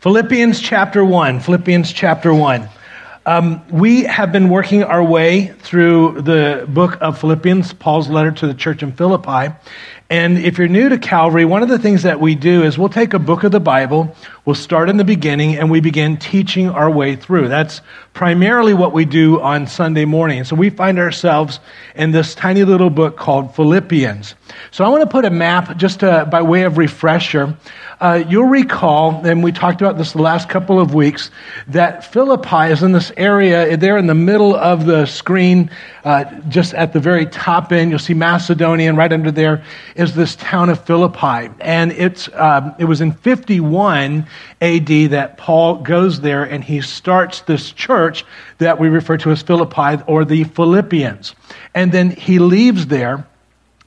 Philippians chapter 1. Philippians chapter 1. Um, we have been working our way through the book of Philippians, Paul's letter to the church in Philippi. And if you're new to Calvary, one of the things that we do is we'll take a book of the Bible, we'll start in the beginning, and we begin teaching our way through. That's primarily what we do on Sunday morning. So we find ourselves in this tiny little book called Philippians. So I want to put a map just to, by way of refresher. Uh, you'll recall, and we talked about this the last couple of weeks, that Philippi is in this area there in the middle of the screen, uh, just at the very top end. You'll see Macedonia, and right under there is this town of Philippi. And it's, um, it was in 51 AD that Paul goes there and he starts this church that we refer to as Philippi or the Philippians. And then he leaves there.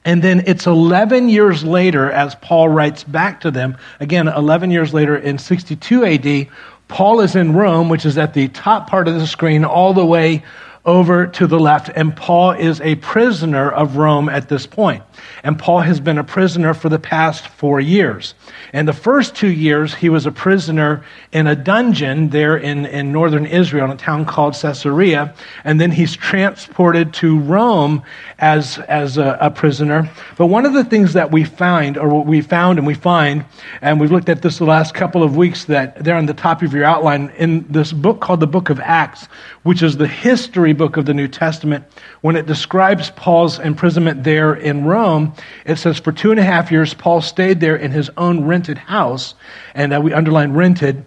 And then it's 11 years later, as Paul writes back to them, again, 11 years later in 62 AD, Paul is in Rome, which is at the top part of the screen, all the way over to the left, and Paul is a prisoner of Rome at this point. And Paul has been a prisoner for the past four years. And the first two years, he was a prisoner in a dungeon there in, in northern Israel, in a town called Caesarea. And then he's transported to Rome as, as a, a prisoner. But one of the things that we find, or what we found and we find, and we've looked at this the last couple of weeks, that they're on the top of your outline, in this book called the Book of Acts, which is the history book of the New Testament, when it describes Paul's imprisonment there in Rome, it says, For two and a half years, Paul stayed there in his own rented house, and uh, we underline rented,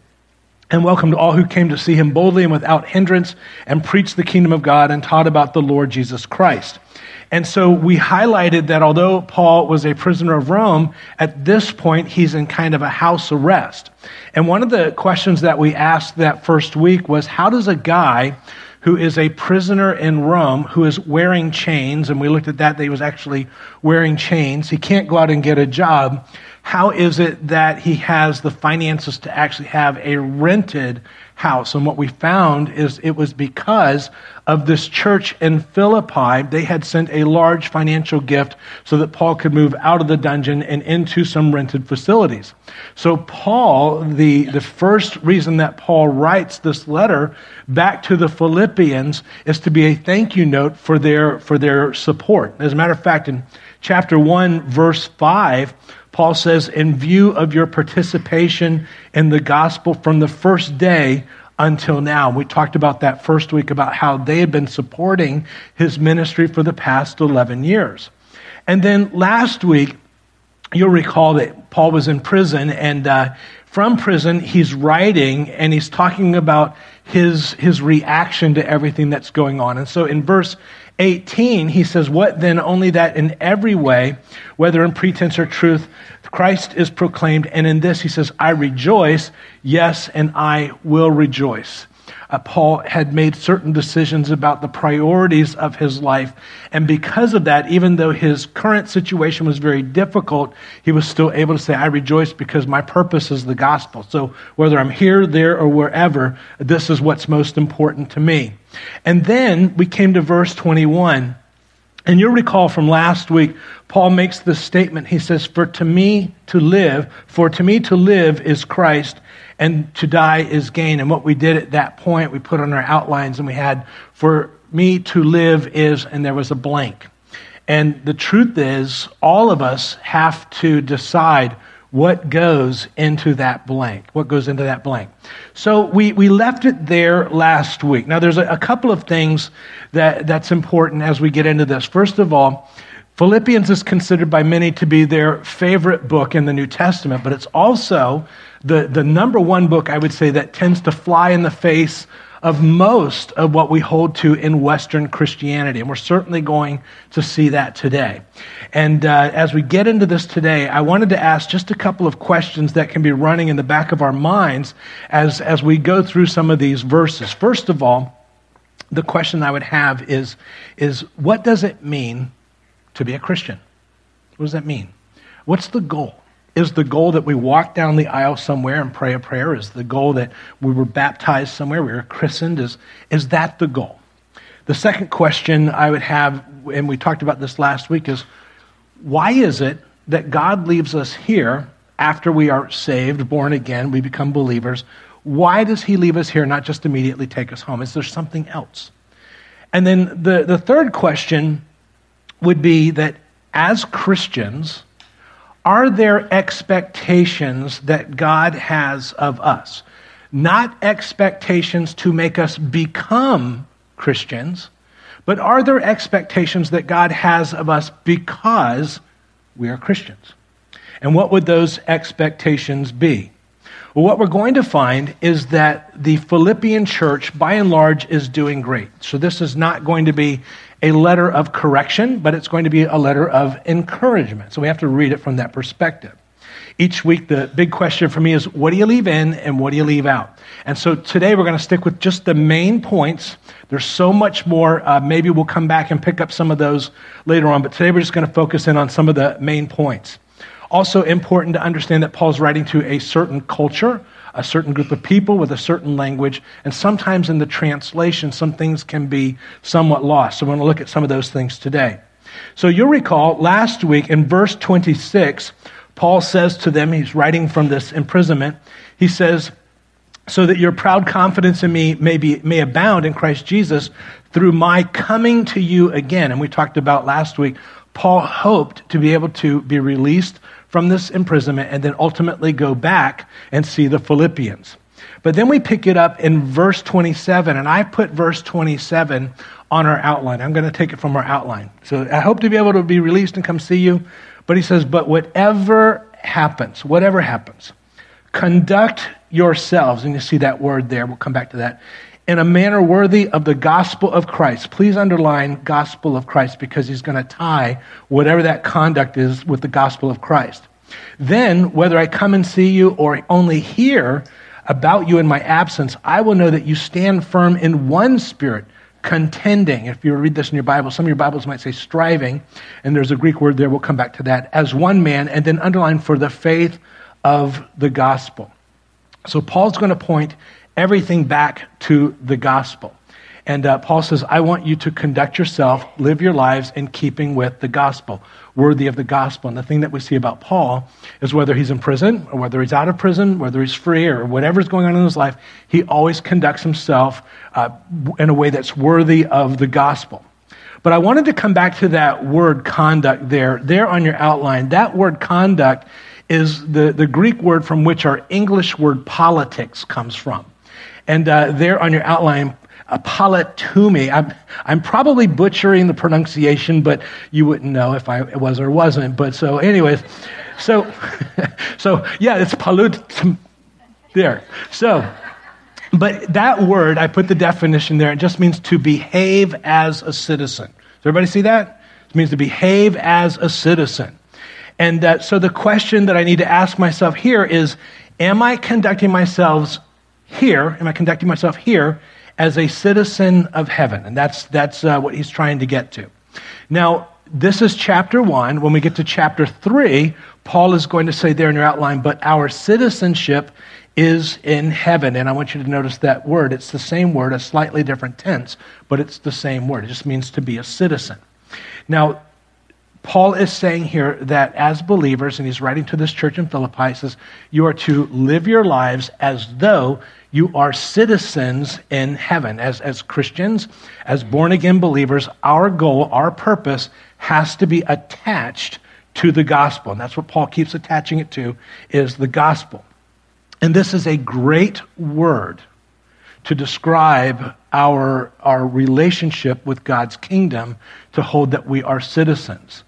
and welcomed all who came to see him boldly and without hindrance, and preached the kingdom of God and taught about the Lord Jesus Christ. And so we highlighted that although Paul was a prisoner of Rome, at this point he's in kind of a house arrest. And one of the questions that we asked that first week was how does a guy who is a prisoner in Rome, who is wearing chains, and we looked at that, that he was actually wearing chains. He can't go out and get a job. How is it that he has the finances to actually have a rented house. And what we found is it was because of this church in Philippi. They had sent a large financial gift so that Paul could move out of the dungeon and into some rented facilities. So, Paul, the, the first reason that Paul writes this letter back to the Philippians is to be a thank you note for their, for their support. As a matter of fact, in chapter 1, verse 5, Paul says, in view of your participation in the gospel from the first day until now. We talked about that first week about how they had been supporting his ministry for the past 11 years. And then last week, you'll recall that Paul was in prison, and uh, from prison, he's writing and he's talking about his, his reaction to everything that's going on. And so in verse 18, he says, What then? Only that in every way, whether in pretense or truth, Christ is proclaimed. And in this, he says, I rejoice, yes, and I will rejoice. Uh, Paul had made certain decisions about the priorities of his life. And because of that, even though his current situation was very difficult, he was still able to say, I rejoice because my purpose is the gospel. So whether I'm here, there, or wherever, this is what's most important to me. And then we came to verse 21. And you'll recall from last week, Paul makes this statement. He says, For to me to live, for to me to live is Christ, and to die is gain. And what we did at that point, we put on our outlines and we had, For me to live is, and there was a blank. And the truth is, all of us have to decide what goes into that blank. What goes into that blank. So we, we left it there last week. Now, there's a, a couple of things that, that's important as we get into this. First of all, Philippians is considered by many to be their favorite book in the New Testament, but it's also the, the number one book, I would say, that tends to fly in the face of most of what we hold to in Western Christianity. And we're certainly going to see that today. And uh, as we get into this today, I wanted to ask just a couple of questions that can be running in the back of our minds as, as we go through some of these verses. First of all, the question I would have is, is what does it mean to be a Christian? What does that mean? What's the goal? Is the goal that we walk down the aisle somewhere and pray a prayer? Is the goal that we were baptized somewhere, we were christened? Is, is that the goal? The second question I would have, and we talked about this last week, is why is it that God leaves us here after we are saved, born again, we become believers, why does he leave us here, not just immediately take us home? Is there something else? And then the, the third question would be that as Christians, are there expectations that God has of us? Not expectations to make us become Christians, but are there expectations that God has of us because we are Christians? And what would those expectations be? Well, what we're going to find is that the Philippian church, by and large, is doing great. So this is not going to be a letter of correction, but it's going to be a letter of encouragement. So we have to read it from that perspective. Each week, the big question for me is what do you leave in and what do you leave out? And so today we're going to stick with just the main points. There's so much more. Uh, maybe we'll come back and pick up some of those later on, but today we're just going to focus in on some of the main points. Also, important to understand that Paul's writing to a certain culture, a certain group of people with a certain language, and sometimes in the translation, some things can be somewhat lost. So, we're going to look at some of those things today. So, you'll recall last week in verse 26, Paul says to them, he's writing from this imprisonment, he says, so that your proud confidence in me may, be, may abound in Christ Jesus through my coming to you again. And we talked about last week, Paul hoped to be able to be released from this imprisonment and then ultimately go back and see the Philippians. But then we pick it up in verse 27, and I put verse 27 on our outline. I'm going to take it from our outline. So I hope to be able to be released and come see you. But he says, But whatever happens, whatever happens, conduct yourselves, and you see that word there, we'll come back to that, in a manner worthy of the gospel of Christ. Please underline gospel of Christ because he's going to tie whatever that conduct is with the gospel of Christ. Then, whether I come and see you or only hear about you in my absence, I will know that you stand firm in one spirit, contending. If you read this in your Bible, some of your Bibles might say striving, and there's a Greek word there, we'll come back to that, as one man, and then underline for the faith of the gospel. So Paul's going to point everything back to the gospel. And uh, Paul says, I want you to conduct yourself, live your lives in keeping with the gospel, worthy of the gospel. And the thing that we see about Paul is whether he's in prison or whether he's out of prison, whether he's free or whatever's going on in his life, he always conducts himself uh, in a way that's worthy of the gospel. But I wanted to come back to that word conduct there, there on your outline. That word conduct is the, the Greek word from which our English word politics comes from. And uh, there on your outline, apollatumi. I'm, I'm probably butchering the pronunciation, but you wouldn't know if I was or wasn't. But so, anyways, so, so yeah, it's palut there. So, but that word, I put the definition there, it just means to behave as a citizen. Does everybody see that? It means to behave as a citizen. And uh, so the question that I need to ask myself here is Am I conducting myself here, am I conducting myself here as a citizen of heaven? And that's, that's uh, what he's trying to get to. Now, this is chapter one. When we get to chapter three, Paul is going to say there in your outline, but our citizenship is in heaven. And I want you to notice that word. It's the same word, a slightly different tense, but it's the same word. It just means to be a citizen. Now, Paul is saying here that as believers, and he's writing to this church in Philippi, he says, you are to live your lives as though you are citizens in heaven. As, as Christians, as born again believers, our goal, our purpose has to be attached to the gospel. And that's what Paul keeps attaching it to, is the gospel. And this is a great word to describe our, our relationship with God's kingdom to hold that we are citizens.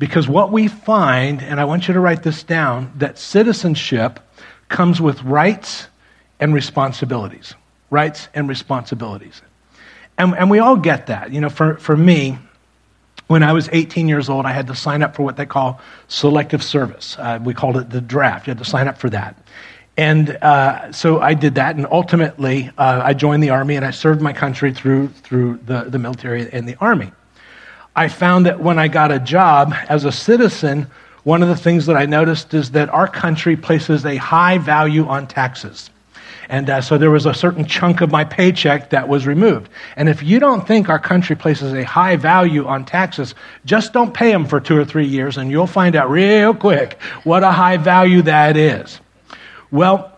Because what we find, and I want you to write this down, that citizenship comes with rights and responsibilities. Rights and responsibilities. And, and we all get that. You know, for, for me, when I was 18 years old, I had to sign up for what they call selective service. Uh, we called it the draft. You had to sign up for that. And uh, so I did that, and ultimately uh, I joined the Army and I served my country through, through the, the military and the Army. I found that when I got a job as a citizen, one of the things that I noticed is that our country places a high value on taxes. And uh, so there was a certain chunk of my paycheck that was removed. And if you don't think our country places a high value on taxes, just don't pay them for two or three years and you'll find out real quick what a high value that is. Well,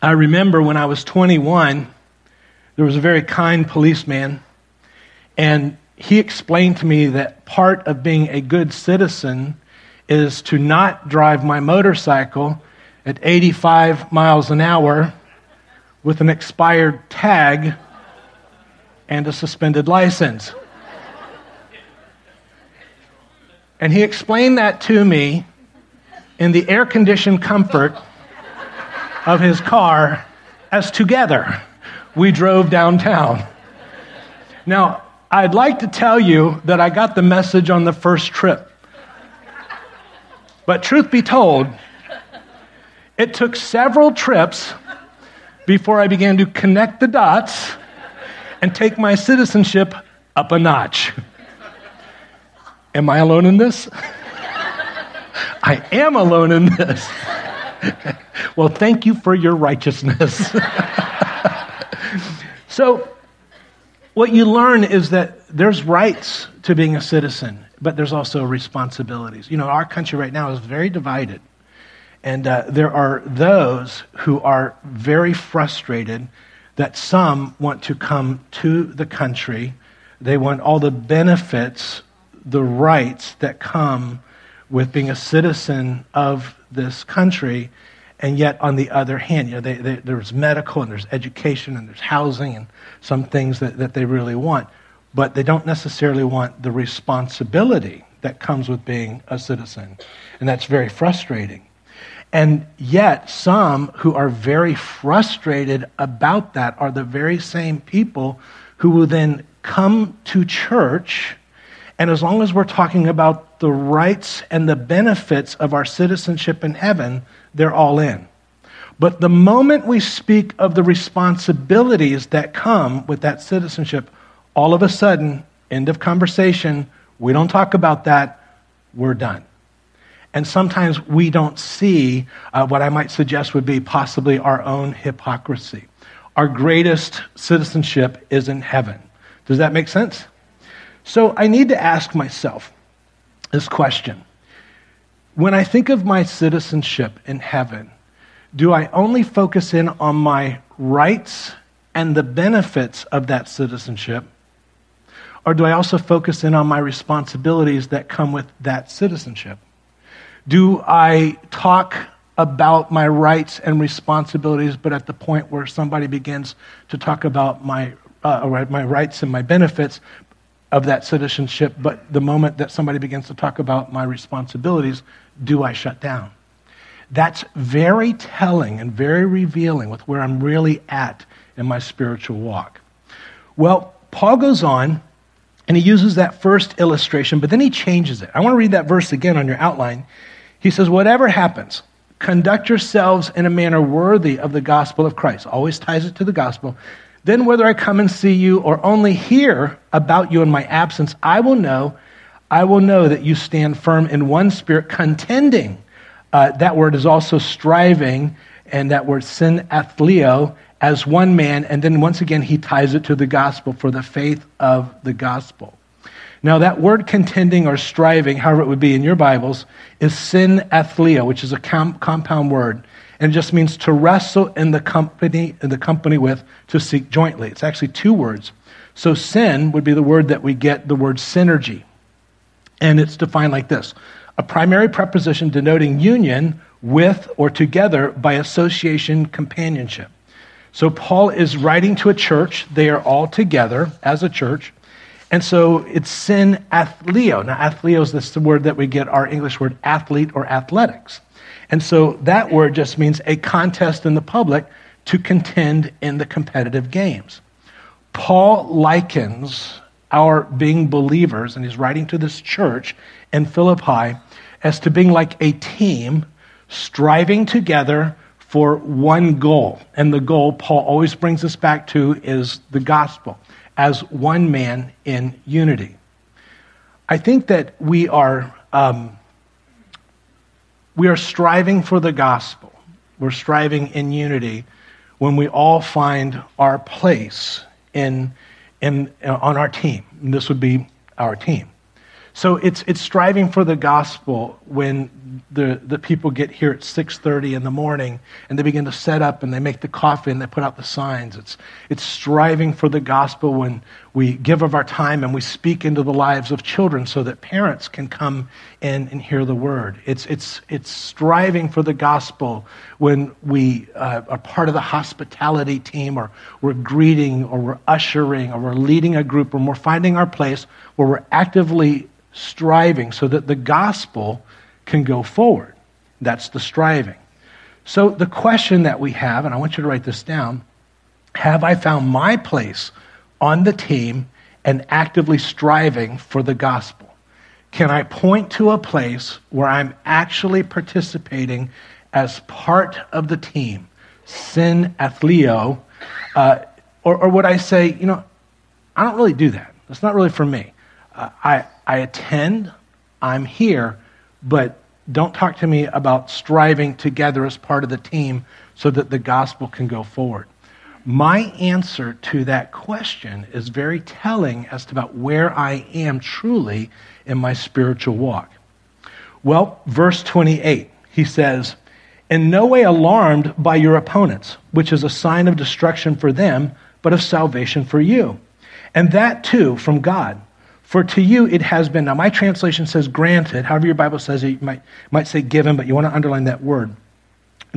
I remember when I was 21, there was a very kind policeman, and he explained to me that part of being a good citizen is to not drive my motorcycle at 85 miles an hour with an expired tag and a suspended license. And he explained that to me in the air conditioned comfort of his car as together we drove downtown. Now, I'd like to tell you that I got the message on the first trip. But truth be told, it took several trips before I began to connect the dots and take my citizenship up a notch. Am I alone in this? I am alone in this. well, thank you for your righteousness. so, what you learn is that there's rights to being a citizen, but there's also responsibilities. You know, our country right now is very divided. And uh, there are those who are very frustrated that some want to come to the country. They want all the benefits, the rights that come with being a citizen of this country. And yet, on the other hand, you know, they, they, there's medical and there's education and there's housing and some things that, that they really want. But they don't necessarily want the responsibility that comes with being a citizen. And that's very frustrating. And yet, some who are very frustrated about that are the very same people who will then come to church. And as long as we're talking about the rights and the benefits of our citizenship in heaven, they're all in. But the moment we speak of the responsibilities that come with that citizenship, all of a sudden, end of conversation, we don't talk about that, we're done. And sometimes we don't see uh, what I might suggest would be possibly our own hypocrisy. Our greatest citizenship is in heaven. Does that make sense? So I need to ask myself this question When I think of my citizenship in heaven, do I only focus in on my rights and the benefits of that citizenship? Or do I also focus in on my responsibilities that come with that citizenship? Do I talk about my rights and responsibilities, but at the point where somebody begins to talk about my, uh, my rights and my benefits of that citizenship, but the moment that somebody begins to talk about my responsibilities, do I shut down? That's very telling and very revealing with where I'm really at in my spiritual walk. Well, Paul goes on and he uses that first illustration, but then he changes it. I want to read that verse again on your outline. He says, Whatever happens, conduct yourselves in a manner worthy of the gospel of Christ. Always ties it to the gospel. Then, whether I come and see you or only hear about you in my absence, I will know, I will know that you stand firm in one spirit, contending. Uh, that word is also striving, and that word synathleo as one man. And then once again, he ties it to the gospel for the faith of the gospel. Now, that word contending or striving, however it would be in your Bibles, is synathleo, which is a com- compound word. And it just means to wrestle in the company, in the company with, to seek jointly. It's actually two words. So, sin would be the word that we get the word synergy. And it's defined like this a primary preposition denoting union with or together by association, companionship. So, Paul is writing to a church. They are all together as a church. And so it's sin athleo. Now, athleo is this the word that we get our English word athlete or athletics. And so that word just means a contest in the public to contend in the competitive games. Paul likens our being believers, and he's writing to this church in Philippi, as to being like a team striving together for one goal. And the goal Paul always brings us back to is the gospel as one man in unity. I think that we are, um, we are striving for the gospel. We're striving in unity when we all find our place in, in, on our team. And this would be our team. So it's, it's striving for the gospel when the, the people get here at 6.30 in the morning and they begin to set up and they make the coffee and they put out the signs. It's, it's striving for the gospel when we give of our time and we speak into the lives of children so that parents can come in and hear the word. It's, it's, it's striving for the gospel when we uh, are part of the hospitality team or we're greeting or we're ushering or we're leading a group or we're finding our place where we're actively striving so that the gospel can go forward. That's the striving. So, the question that we have, and I want you to write this down have I found my place on the team and actively striving for the gospel? Can I point to a place where I'm actually participating as part of the team? Sin athleo. Uh, or, or would I say, you know, I don't really do that. That's not really for me. Uh, I, I attend, I'm here, but don't talk to me about striving together as part of the team so that the gospel can go forward. My answer to that question is very telling as to about where I am truly in my spiritual walk. Well, verse 28, he says, In no way alarmed by your opponents, which is a sign of destruction for them, but of salvation for you. And that too from God for to you it has been. Now, my translation says granted. However, your Bible says it, you might, might say given, but you want to underline that word.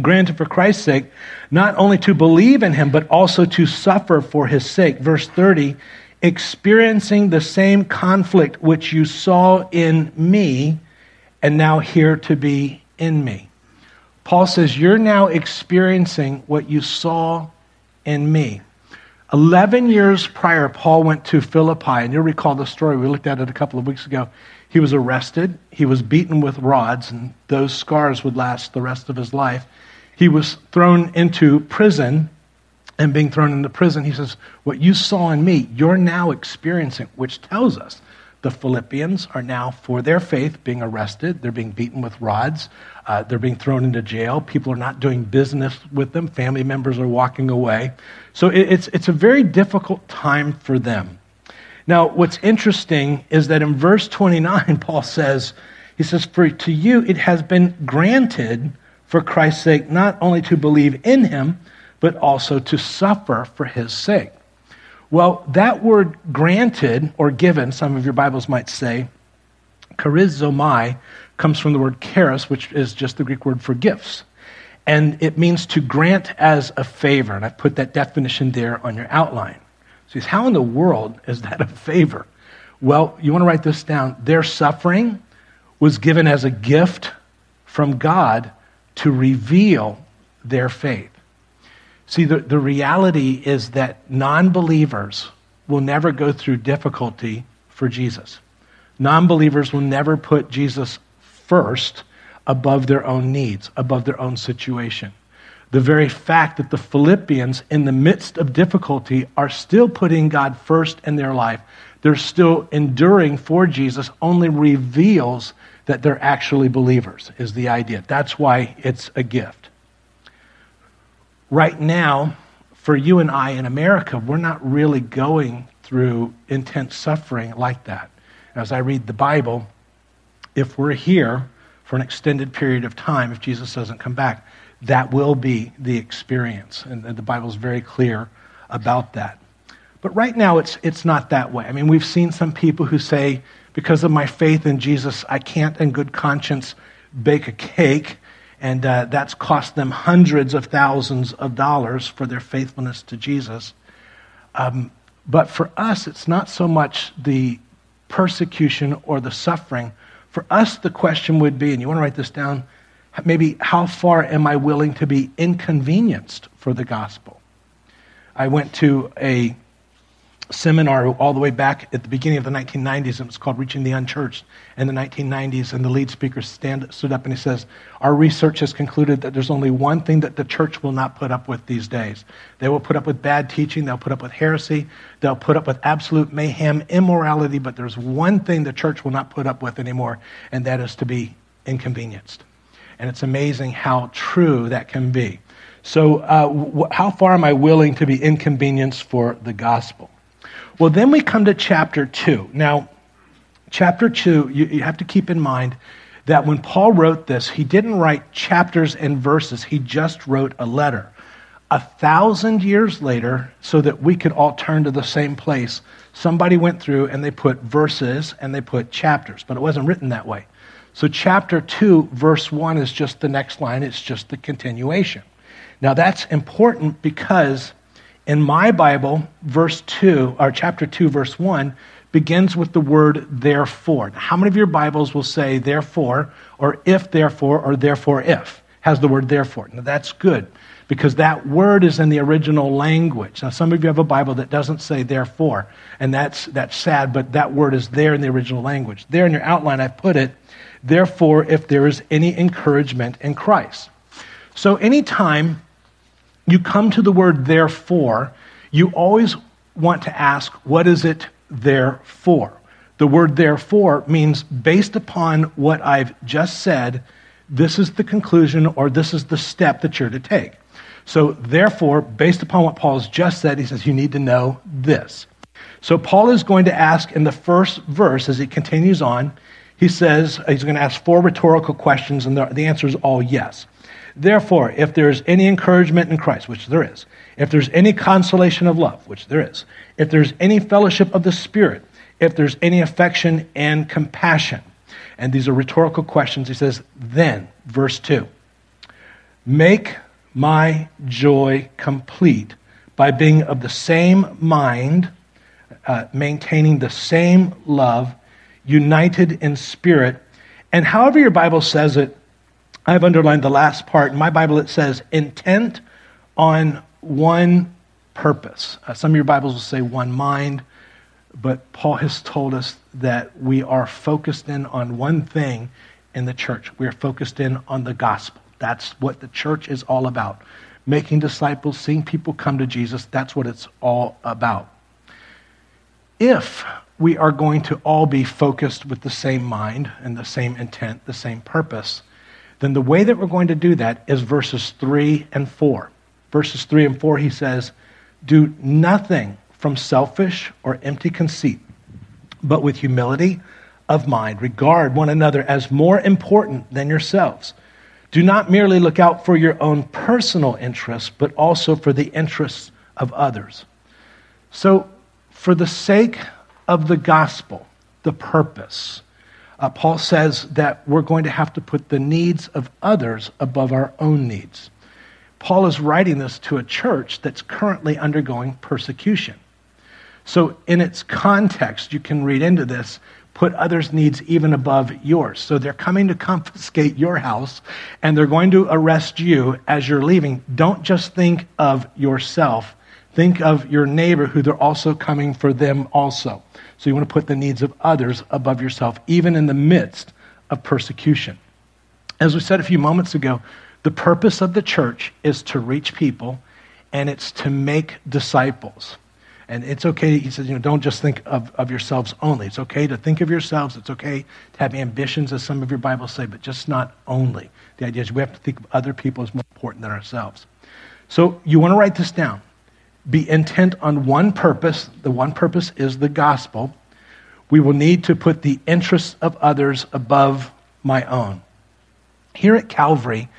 Granted for Christ's sake, not only to believe in him, but also to suffer for his sake. Verse 30 experiencing the same conflict which you saw in me, and now here to be in me. Paul says, You're now experiencing what you saw in me. 11 years prior, Paul went to Philippi, and you'll recall the story. We looked at it a couple of weeks ago. He was arrested, he was beaten with rods, and those scars would last the rest of his life. He was thrown into prison, and being thrown into prison, he says, What you saw in me, you're now experiencing, which tells us the Philippians are now, for their faith, being arrested. They're being beaten with rods. Uh, they're being thrown into jail. People are not doing business with them. Family members are walking away. So it, it's, it's a very difficult time for them. Now, what's interesting is that in verse 29, Paul says, he says, For to you it has been granted for Christ's sake not only to believe in him, but also to suffer for his sake. Well, that word granted or given, some of your Bibles might say, charizomai, comes from the word charis, which is just the Greek word for gifts. And it means to grant as a favor. And I've put that definition there on your outline. So says, how in the world is that a favor? Well, you want to write this down. Their suffering was given as a gift from God to reveal their faith. See, the, the reality is that non believers will never go through difficulty for Jesus. Non believers will never put Jesus first above their own needs, above their own situation. The very fact that the Philippians, in the midst of difficulty, are still putting God first in their life, they're still enduring for Jesus, only reveals that they're actually believers, is the idea. That's why it's a gift right now, for you and I in America, we're not really going through intense suffering like that. As I read the Bible, if we're here for an extended period of time, if Jesus doesn't come back, that will be the experience. And the Bible is very clear about that. But right now, it's, it's not that way. I mean, we've seen some people who say, because of my faith in Jesus, I can't, in good conscience, bake a cake and uh, that's cost them hundreds of thousands of dollars for their faithfulness to Jesus. Um, but for us, it's not so much the persecution or the suffering. For us, the question would be, and you want to write this down, maybe how far am I willing to be inconvenienced for the gospel? I went to a seminar all the way back at the beginning of the 1990s. It was called Reaching the Unchurched in the 1990s. And the lead speaker stand, stood up and he says, Our research has concluded that there's only one thing that the church will not put up with these days. They will put up with bad teaching, they'll put up with heresy, they'll put up with absolute mayhem, immorality, but there's one thing the church will not put up with anymore, and that is to be inconvenienced. And it's amazing how true that can be. So, uh, how far am I willing to be inconvenienced for the gospel? Well, then we come to chapter 2. Now, chapter 2, you, you have to keep in mind that when Paul wrote this, he didn't write chapters and verses, he just wrote a letter. A thousand years later, so that we could all turn to the same place, somebody went through and they put verses and they put chapters, but it wasn't written that way. So, chapter 2, verse 1 is just the next line, it's just the continuation. Now, that's important because in my Bible, verse 2, or chapter 2, verse 1, begins with the word therefore. How many of your Bibles will say therefore, or if therefore, or therefore if? Has the word therefore. Now, that's good because that word is in the original language. Now, some of you have a Bible that doesn't say therefore, and that's, that's sad, but that word is there in the original language. There in your outline, I put it therefore, if there is any encouragement in Christ. So, anytime you come to the word therefore, you always want to ask, what is it there for? The word therefore means based upon what I've just said, this is the conclusion or this is the step that you're to take. So, therefore, based upon what Paul has just said, he says, you need to know this. So, Paul is going to ask in the first verse as he continues on, he says he's going to ask four rhetorical questions, and the, the answer is all yes. Therefore, if there is any encouragement in Christ, which there is, if there's any consolation of love, which there is, if there's any fellowship of the Spirit, if there's any affection and compassion, and these are rhetorical questions, he says, then, verse 2, make my joy complete by being of the same mind, uh, maintaining the same love united in spirit. And however your Bible says it, I've underlined the last part. In my Bible, it says intent on one purpose. Uh, some of your Bibles will say one mind, but Paul has told us that we are focused in on one thing in the church. We are focused in on the gospel. That's what the church is all about. Making disciples, seeing people come to Jesus, that's what it's all about. If we are going to all be focused with the same mind and the same intent, the same purpose, then the way that we're going to do that is verses 3 and 4. Verses 3 and 4, he says, Do nothing from selfish or empty conceit, but with humility of mind, regard one another as more important than yourselves. Do not merely look out for your own personal interests, but also for the interests of others. So, for the sake of the gospel, the purpose. Uh, Paul says that we're going to have to put the needs of others above our own needs. Paul is writing this to a church that's currently undergoing persecution. So, in its context, you can read into this put others' needs even above yours. So, they're coming to confiscate your house and they're going to arrest you as you're leaving. Don't just think of yourself, think of your neighbor who they're also coming for them also. So you want to put the needs of others above yourself, even in the midst of persecution. As we said a few moments ago, the purpose of the church is to reach people and it's to make disciples. And it's okay, he says, you know, don't just think of, of yourselves only. It's okay to think of yourselves. It's okay to have ambitions, as some of your Bibles say, but just not only. The idea is we have to think of other people as more important than ourselves. So you want to write this down be intent on one purpose. The one purpose is the gospel. We will need to put the interests of others above my own. Here at Calvary,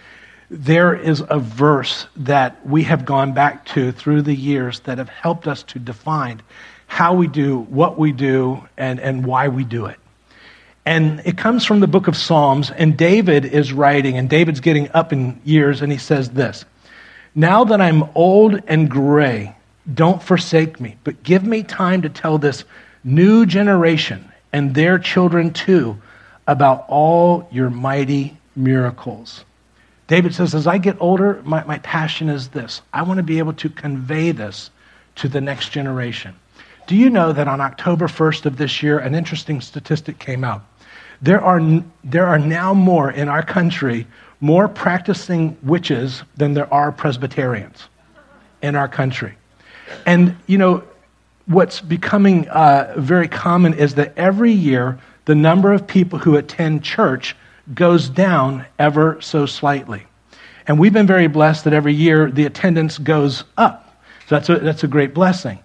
there is a verse that we have gone back to through the years that have helped us to define how we do what we do and, and why we do it. And it comes from the book of Psalms, and David is writing, and David's getting up in years, and he says this now that I'm old and gray, don't forsake me, but give me time to tell this new generation and their children too about all your mighty miracles. David says, as I get older, my, my passion is this. I want to be able to convey this to the next generation. Do you know that on October 1st of this year, an interesting statistic came out? There are, there are now more in our country more practicing witches than there are Presbyterians in our country. And, you know, what's becoming uh, very common is that every year the number of people who attend church goes down ever so slightly. And we've been very blessed that every year the attendance goes up. So that's a, that's a great blessing.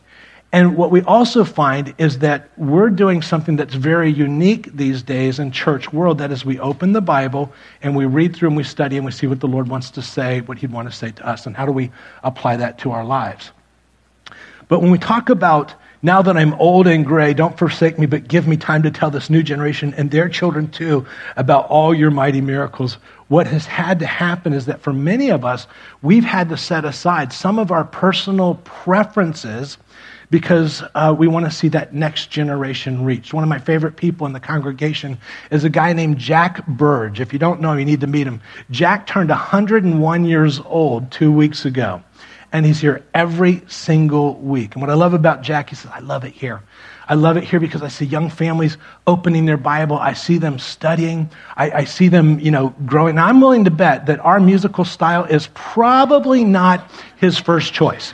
And what we also find is that we're doing something that's very unique these days in church world. That is, we open the Bible and we read through and we study and we see what the Lord wants to say, what He'd want to say to us, and how do we apply that to our lives. But when we talk about now that I'm old and gray, don't forsake me, but give me time to tell this new generation and their children too about all your mighty miracles. What has had to happen is that for many of us, we've had to set aside some of our personal preferences because uh, we want to see that next generation reached. One of my favorite people in the congregation is a guy named Jack Burge. If you don't know you need to meet him. Jack turned 101 years old two weeks ago, and he's here every single week. And what I love about Jack, he says, I love it here. I love it here because I see young families opening their Bible. I see them studying. I, I, see them, you know, growing. Now, I'm willing to bet that our musical style is probably not his first choice.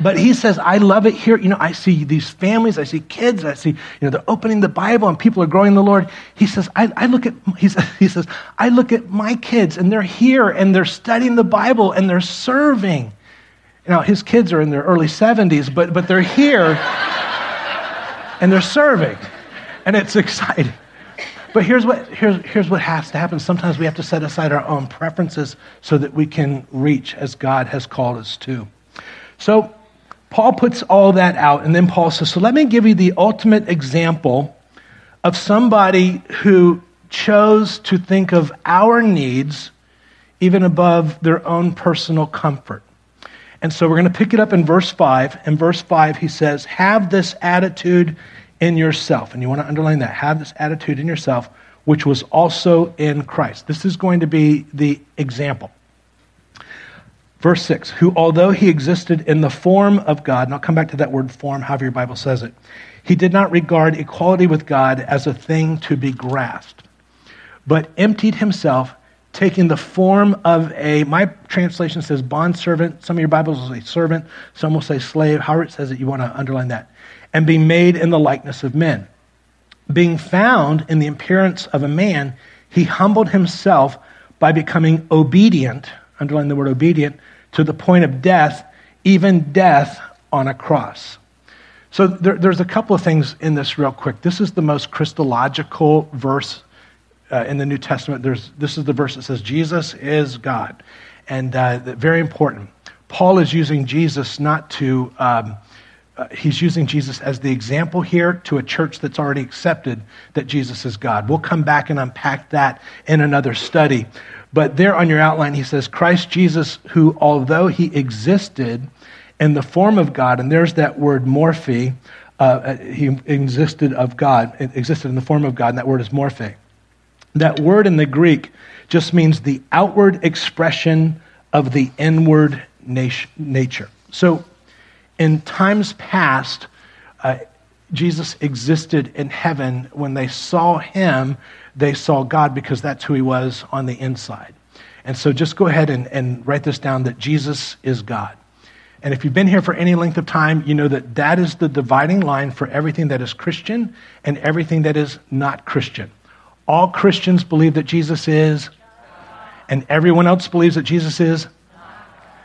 But he says, I love it here. You know, I see these families, I see kids, I see, you know, they're opening the Bible and people are growing in the Lord. He says, I, I look at, he says, he says, I look at my kids and they're here and they're studying the Bible and they're serving. Now, his kids are in their early 70s, but, but they're here and they're serving. And it's exciting. But here's what, here's, here's what has to happen. Sometimes we have to set aside our own preferences so that we can reach as God has called us to. So, Paul puts all that out, and then Paul says, So let me give you the ultimate example of somebody who chose to think of our needs even above their own personal comfort. And so we're going to pick it up in verse 5. In verse 5, he says, Have this attitude in yourself. And you want to underline that. Have this attitude in yourself, which was also in Christ. This is going to be the example. Verse 6 Who, although he existed in the form of God, and I'll come back to that word form, however your Bible says it, he did not regard equality with God as a thing to be grasped, but emptied himself, taking the form of a, my translation says bondservant. Some of your Bibles will say servant, some will say slave. However it says it, you want to underline that. And be made in the likeness of men. Being found in the appearance of a man, he humbled himself by becoming obedient, underline the word obedient, to the point of death, even death on a cross. So there, there's a couple of things in this real quick. This is the most Christological verse uh, in the New Testament. There's, this is the verse that says, Jesus is God. And uh, very important. Paul is using Jesus not to, um, uh, he's using Jesus as the example here to a church that's already accepted that Jesus is God. We'll come back and unpack that in another study. But there on your outline, he says, Christ Jesus, who, although he existed in the form of God, and there's that word morphe, uh, uh he existed of God, existed in the form of God, and that word is morphe. That word in the Greek just means the outward expression of the inward nature. So, in times past, uh, Jesus existed in heaven. When they saw him, they saw God because that's who he was on the inside. And so just go ahead and, and write this down that Jesus is God. And if you've been here for any length of time, you know that that is the dividing line for everything that is Christian and everything that is not Christian. All Christians believe that Jesus is, and everyone else believes that Jesus is.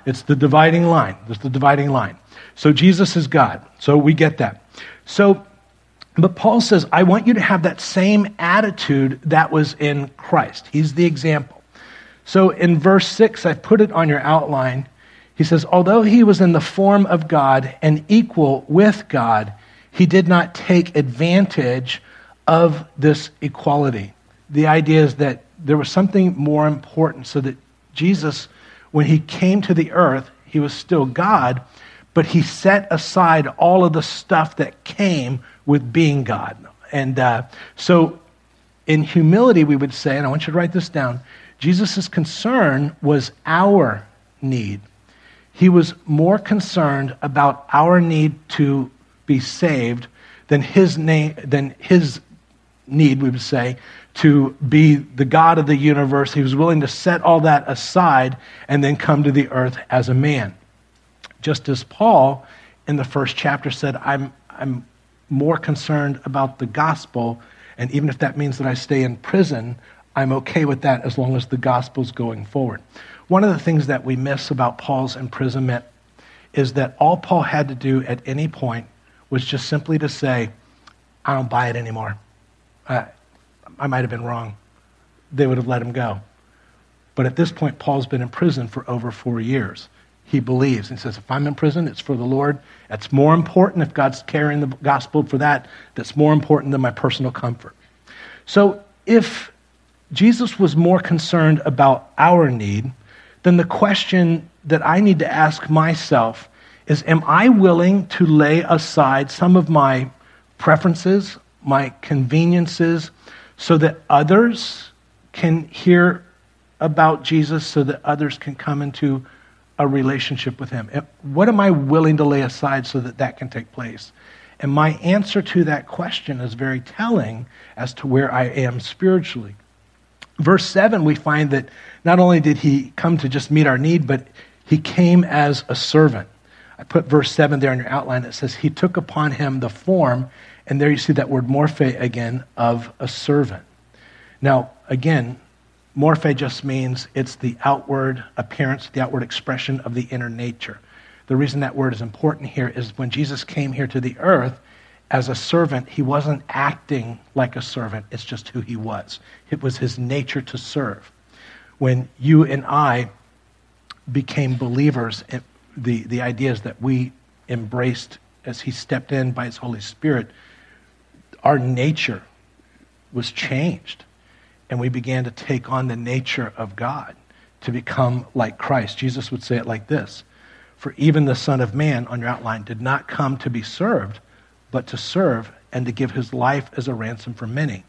It's the dividing line. It's the dividing line. So Jesus is God. So we get that. So but Paul says, I want you to have that same attitude that was in Christ. He's the example. So in verse 6, I put it on your outline. He says, Although he was in the form of God and equal with God, he did not take advantage of this equality. The idea is that there was something more important, so that Jesus, when he came to the earth, he was still God, but he set aside all of the stuff that came with being God. And uh, so, in humility, we would say, and I want you to write this down Jesus' concern was our need. He was more concerned about our need to be saved than his, name, than his need, we would say, to be the God of the universe. He was willing to set all that aside and then come to the earth as a man. Just as Paul in the first chapter said, I'm, I'm more concerned about the gospel, and even if that means that I stay in prison, I'm okay with that as long as the gospel's going forward. One of the things that we miss about Paul's imprisonment is that all Paul had to do at any point was just simply to say, I don't buy it anymore. I, I might have been wrong. They would have let him go. But at this point, Paul's been in prison for over four years. He believes. He says, if I'm in prison, it's for the Lord. That's more important. If God's carrying the gospel for that, that's more important than my personal comfort. So if Jesus was more concerned about our need, then the question that I need to ask myself is Am I willing to lay aside some of my preferences, my conveniences, so that others can hear about Jesus, so that others can come into a relationship with Him? What am I willing to lay aside so that that can take place? And my answer to that question is very telling as to where I am spiritually. Verse 7, we find that not only did he come to just meet our need, but he came as a servant. I put verse 7 there in your outline. It says, He took upon him the form, and there you see that word morphe again, of a servant. Now, again, morphe just means it's the outward appearance, the outward expression of the inner nature. The reason that word is important here is when Jesus came here to the earth as a servant, he wasn't acting like a servant, it's just who he was. It was his nature to serve when you and I became believers, the, the ideas that we embraced as He stepped in by His Holy Spirit, our nature was changed. And we began to take on the nature of God to become like Christ. Jesus would say it like this For even the Son of Man, on your outline, did not come to be served, but to serve and to give his life as a ransom for many.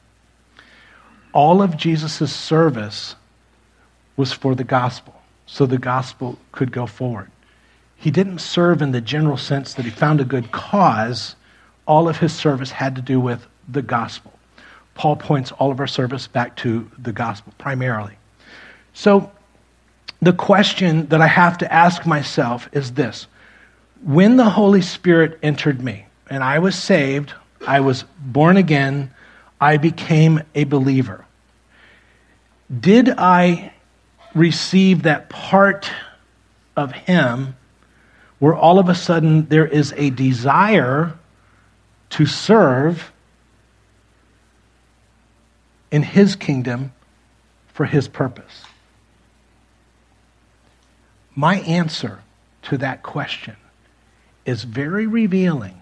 All of Jesus' service was for the gospel, so the gospel could go forward. He didn't serve in the general sense that he found a good cause. All of his service had to do with the gospel. Paul points all of our service back to the gospel primarily. So, the question that I have to ask myself is this When the Holy Spirit entered me and I was saved, I was born again, I became a believer, did I receive that part of Him where all of a sudden there is a desire to serve in His kingdom for His purpose? My answer to that question is very revealing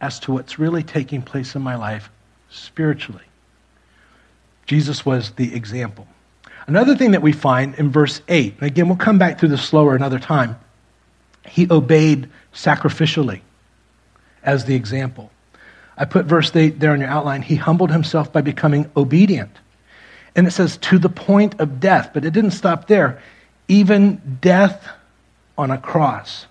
as to what's really taking place in my life spiritually. Jesus was the example. Another thing that we find in verse 8, and again, we'll come back to this slower another time, he obeyed sacrificially as the example. I put verse 8 there in your outline. He humbled himself by becoming obedient. And it says, to the point of death, but it didn't stop there. Even death on a cross.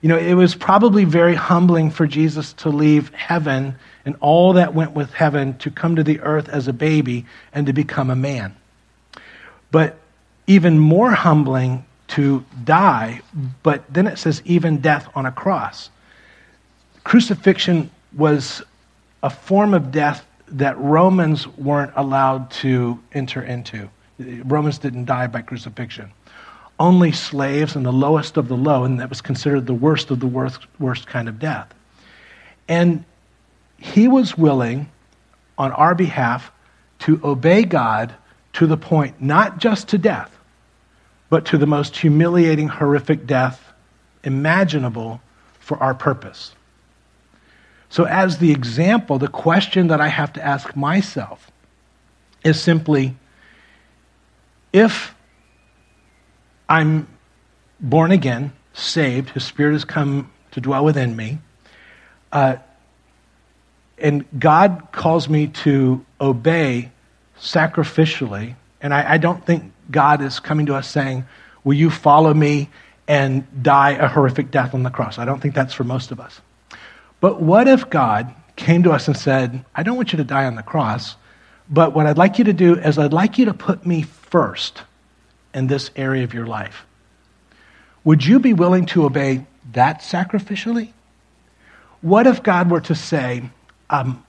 You know, it was probably very humbling for Jesus to leave heaven and all that went with heaven to come to the earth as a baby and to become a man. But even more humbling to die, but then it says, even death on a cross. Crucifixion was a form of death that Romans weren't allowed to enter into. Romans didn't die by crucifixion. Only slaves and the lowest of the low, and that was considered the worst of the worst, worst kind of death. And he was willing, on our behalf, to obey God to the point not just to death, but to the most humiliating, horrific death imaginable for our purpose. So, as the example, the question that I have to ask myself is simply if I'm born again, saved, His Spirit has come to dwell within me, uh, and God calls me to obey sacrificially. And I, I don't think God is coming to us saying, Will you follow me and die a horrific death on the cross? I don't think that's for most of us. But what if God came to us and said, I don't want you to die on the cross, but what I'd like you to do is I'd like you to put me first in this area of your life? Would you be willing to obey that sacrificially? What if God were to say, um,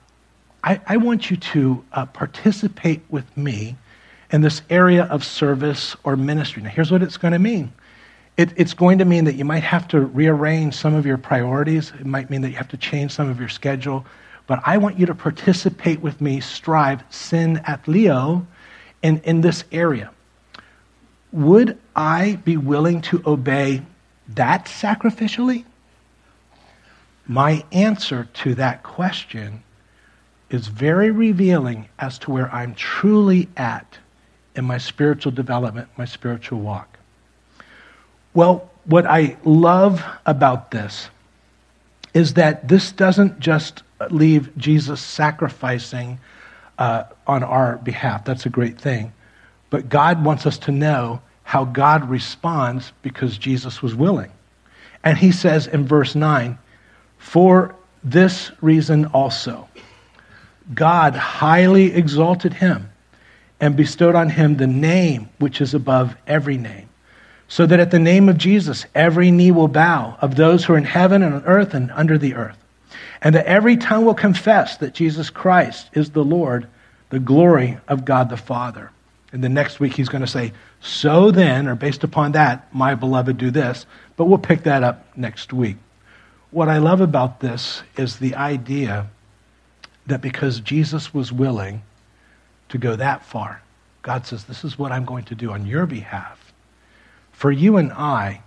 I, I want you to uh, participate with me in this area of service or ministry. Now, here's what it's going to mean it, it's going to mean that you might have to rearrange some of your priorities, it might mean that you have to change some of your schedule. But I want you to participate with me, strive, synathleo, in, in this area. Would I be willing to obey that sacrificially? My answer to that question is very revealing as to where I'm truly at in my spiritual development, my spiritual walk. Well, what I love about this is that this doesn't just leave Jesus sacrificing uh, on our behalf. That's a great thing. But God wants us to know how God responds because Jesus was willing. And he says in verse 9, For this reason also, God highly exalted him and bestowed on him the name which is above every name, so that at the name of Jesus every knee will bow of those who are in heaven and on earth and under the earth, and that every tongue will confess that Jesus Christ is the Lord, the glory of God the Father. And the next week he's going to say, So then, or based upon that, my beloved, do this. But we'll pick that up next week. What I love about this is the idea that because Jesus was willing to go that far, God says, This is what I'm going to do on your behalf. For you and I,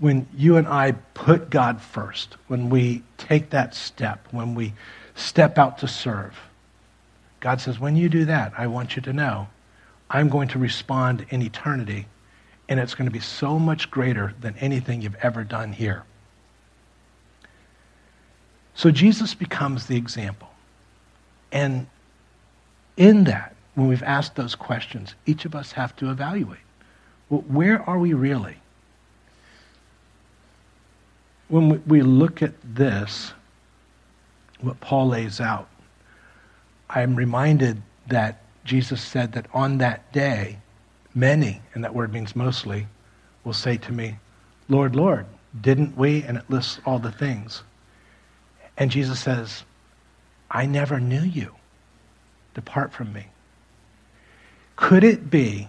when you and I put God first, when we take that step, when we step out to serve, God says, When you do that, I want you to know I'm going to respond in eternity, and it's going to be so much greater than anything you've ever done here. So Jesus becomes the example. And in that, when we've asked those questions, each of us have to evaluate where are we really? When we look at this, what Paul lays out, I'm reminded that Jesus said that on that day, many, and that word means mostly, will say to me, Lord, Lord, didn't we? And it lists all the things. And Jesus says, I never knew you. Depart from me. Could it be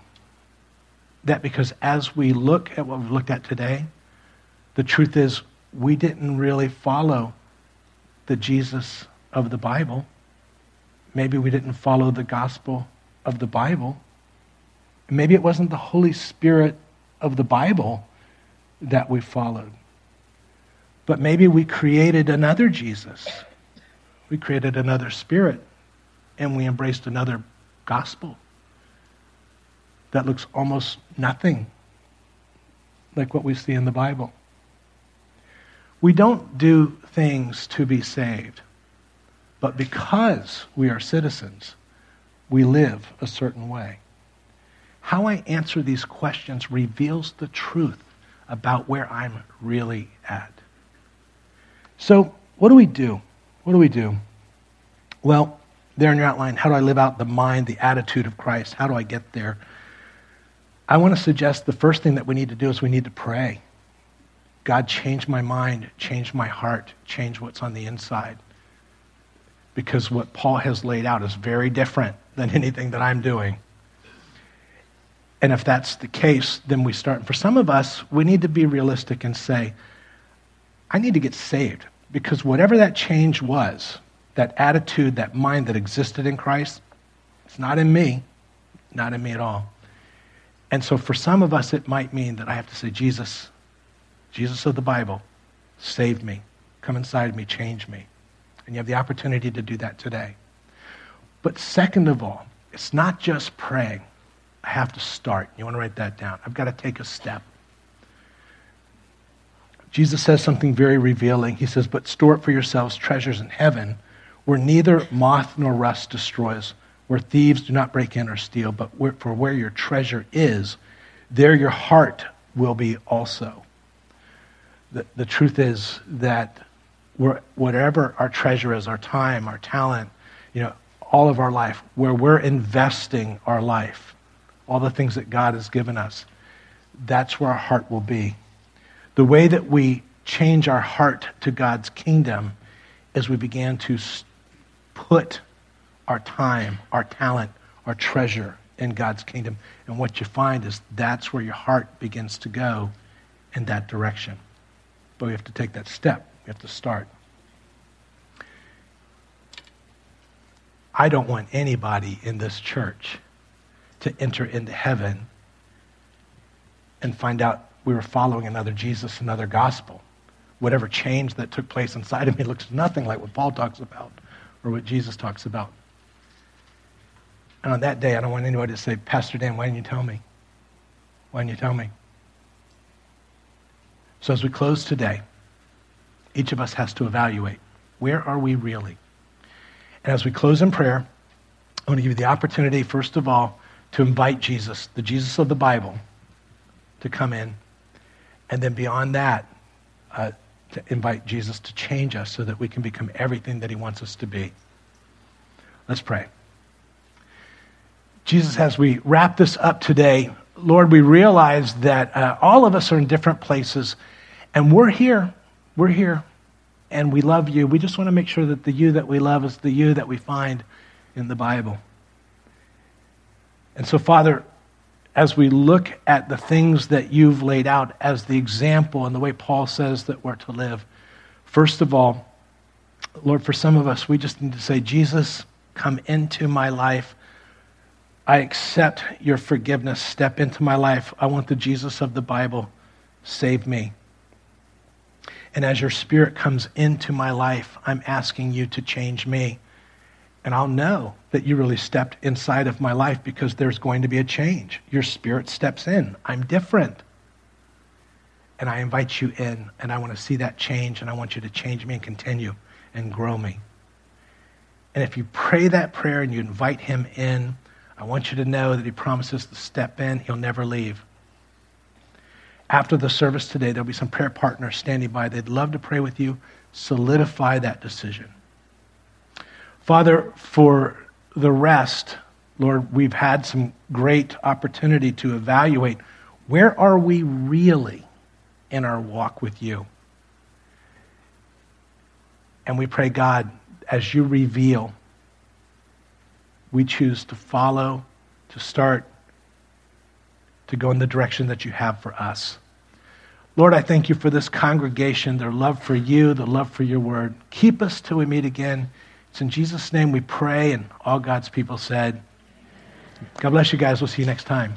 that because as we look at what we've looked at today, the truth is we didn't really follow the Jesus of the Bible? Maybe we didn't follow the gospel of the Bible. Maybe it wasn't the Holy Spirit of the Bible that we followed. But maybe we created another Jesus. We created another spirit and we embraced another gospel that looks almost nothing like what we see in the Bible. We don't do things to be saved, but because we are citizens, we live a certain way. How I answer these questions reveals the truth about where I'm really at. So, what do we do? What do we do? Well, there in your outline, how do I live out the mind, the attitude of Christ? How do I get there? I want to suggest the first thing that we need to do is we need to pray. God, change my mind, change my heart, change what's on the inside. Because what Paul has laid out is very different than anything that I'm doing. And if that's the case, then we start. For some of us, we need to be realistic and say, I need to get saved because whatever that change was, that attitude, that mind that existed in Christ, it's not in me, not in me at all. And so for some of us, it might mean that I have to say, Jesus, Jesus of the Bible, save me, come inside me, change me. And you have the opportunity to do that today. But second of all, it's not just praying. I have to start. You want to write that down. I've got to take a step. Jesus says something very revealing. He says, But store up for yourselves treasures in heaven where neither moth nor rust destroys, where thieves do not break in or steal, but where, for where your treasure is, there your heart will be also. The, the truth is that whatever our treasure is, our time, our talent, you know, all of our life, where we're investing our life, all the things that God has given us, that's where our heart will be. The way that we change our heart to God's kingdom is we began to put our time, our talent, our treasure in God's kingdom. And what you find is that's where your heart begins to go in that direction. But we have to take that step, we have to start. I don't want anybody in this church to enter into heaven and find out we were following another Jesus, another gospel. Whatever change that took place inside of me looks nothing like what Paul talks about or what Jesus talks about. And on that day, I don't want anybody to say, Pastor Dan, why didn't you tell me? Why didn't you tell me? So as we close today, each of us has to evaluate where are we really? And as we close in prayer, I want to give you the opportunity, first of all, to invite Jesus, the Jesus of the Bible, to come in. And then beyond that, uh, to invite Jesus to change us so that we can become everything that he wants us to be. Let's pray. Jesus, as we wrap this up today, Lord, we realize that uh, all of us are in different places, and we're here. We're here, and we love you. We just want to make sure that the you that we love is the you that we find in the Bible. And so, Father, as we look at the things that you've laid out as the example and the way Paul says that we're to live, first of all, Lord, for some of us, we just need to say, Jesus, come into my life. I accept your forgiveness. Step into my life. I want the Jesus of the Bible. Save me. And as your spirit comes into my life, I'm asking you to change me. And I'll know that you really stepped inside of my life because there's going to be a change. Your spirit steps in. I'm different. And I invite you in, and I want to see that change, and I want you to change me and continue and grow me. And if you pray that prayer and you invite him in, I want you to know that he promises to step in, he'll never leave. After the service today, there'll be some prayer partners standing by. They'd love to pray with you. Solidify that decision. Father, for the rest, Lord, we've had some great opportunity to evaluate where are we really in our walk with you? And we pray, God, as you reveal we choose to follow, to start, to go in the direction that you have for us. Lord, I thank you for this congregation, their love for you, the love for your word. Keep us till we meet again. It's in Jesus' name we pray, and all God's people said, God bless you guys. We'll see you next time.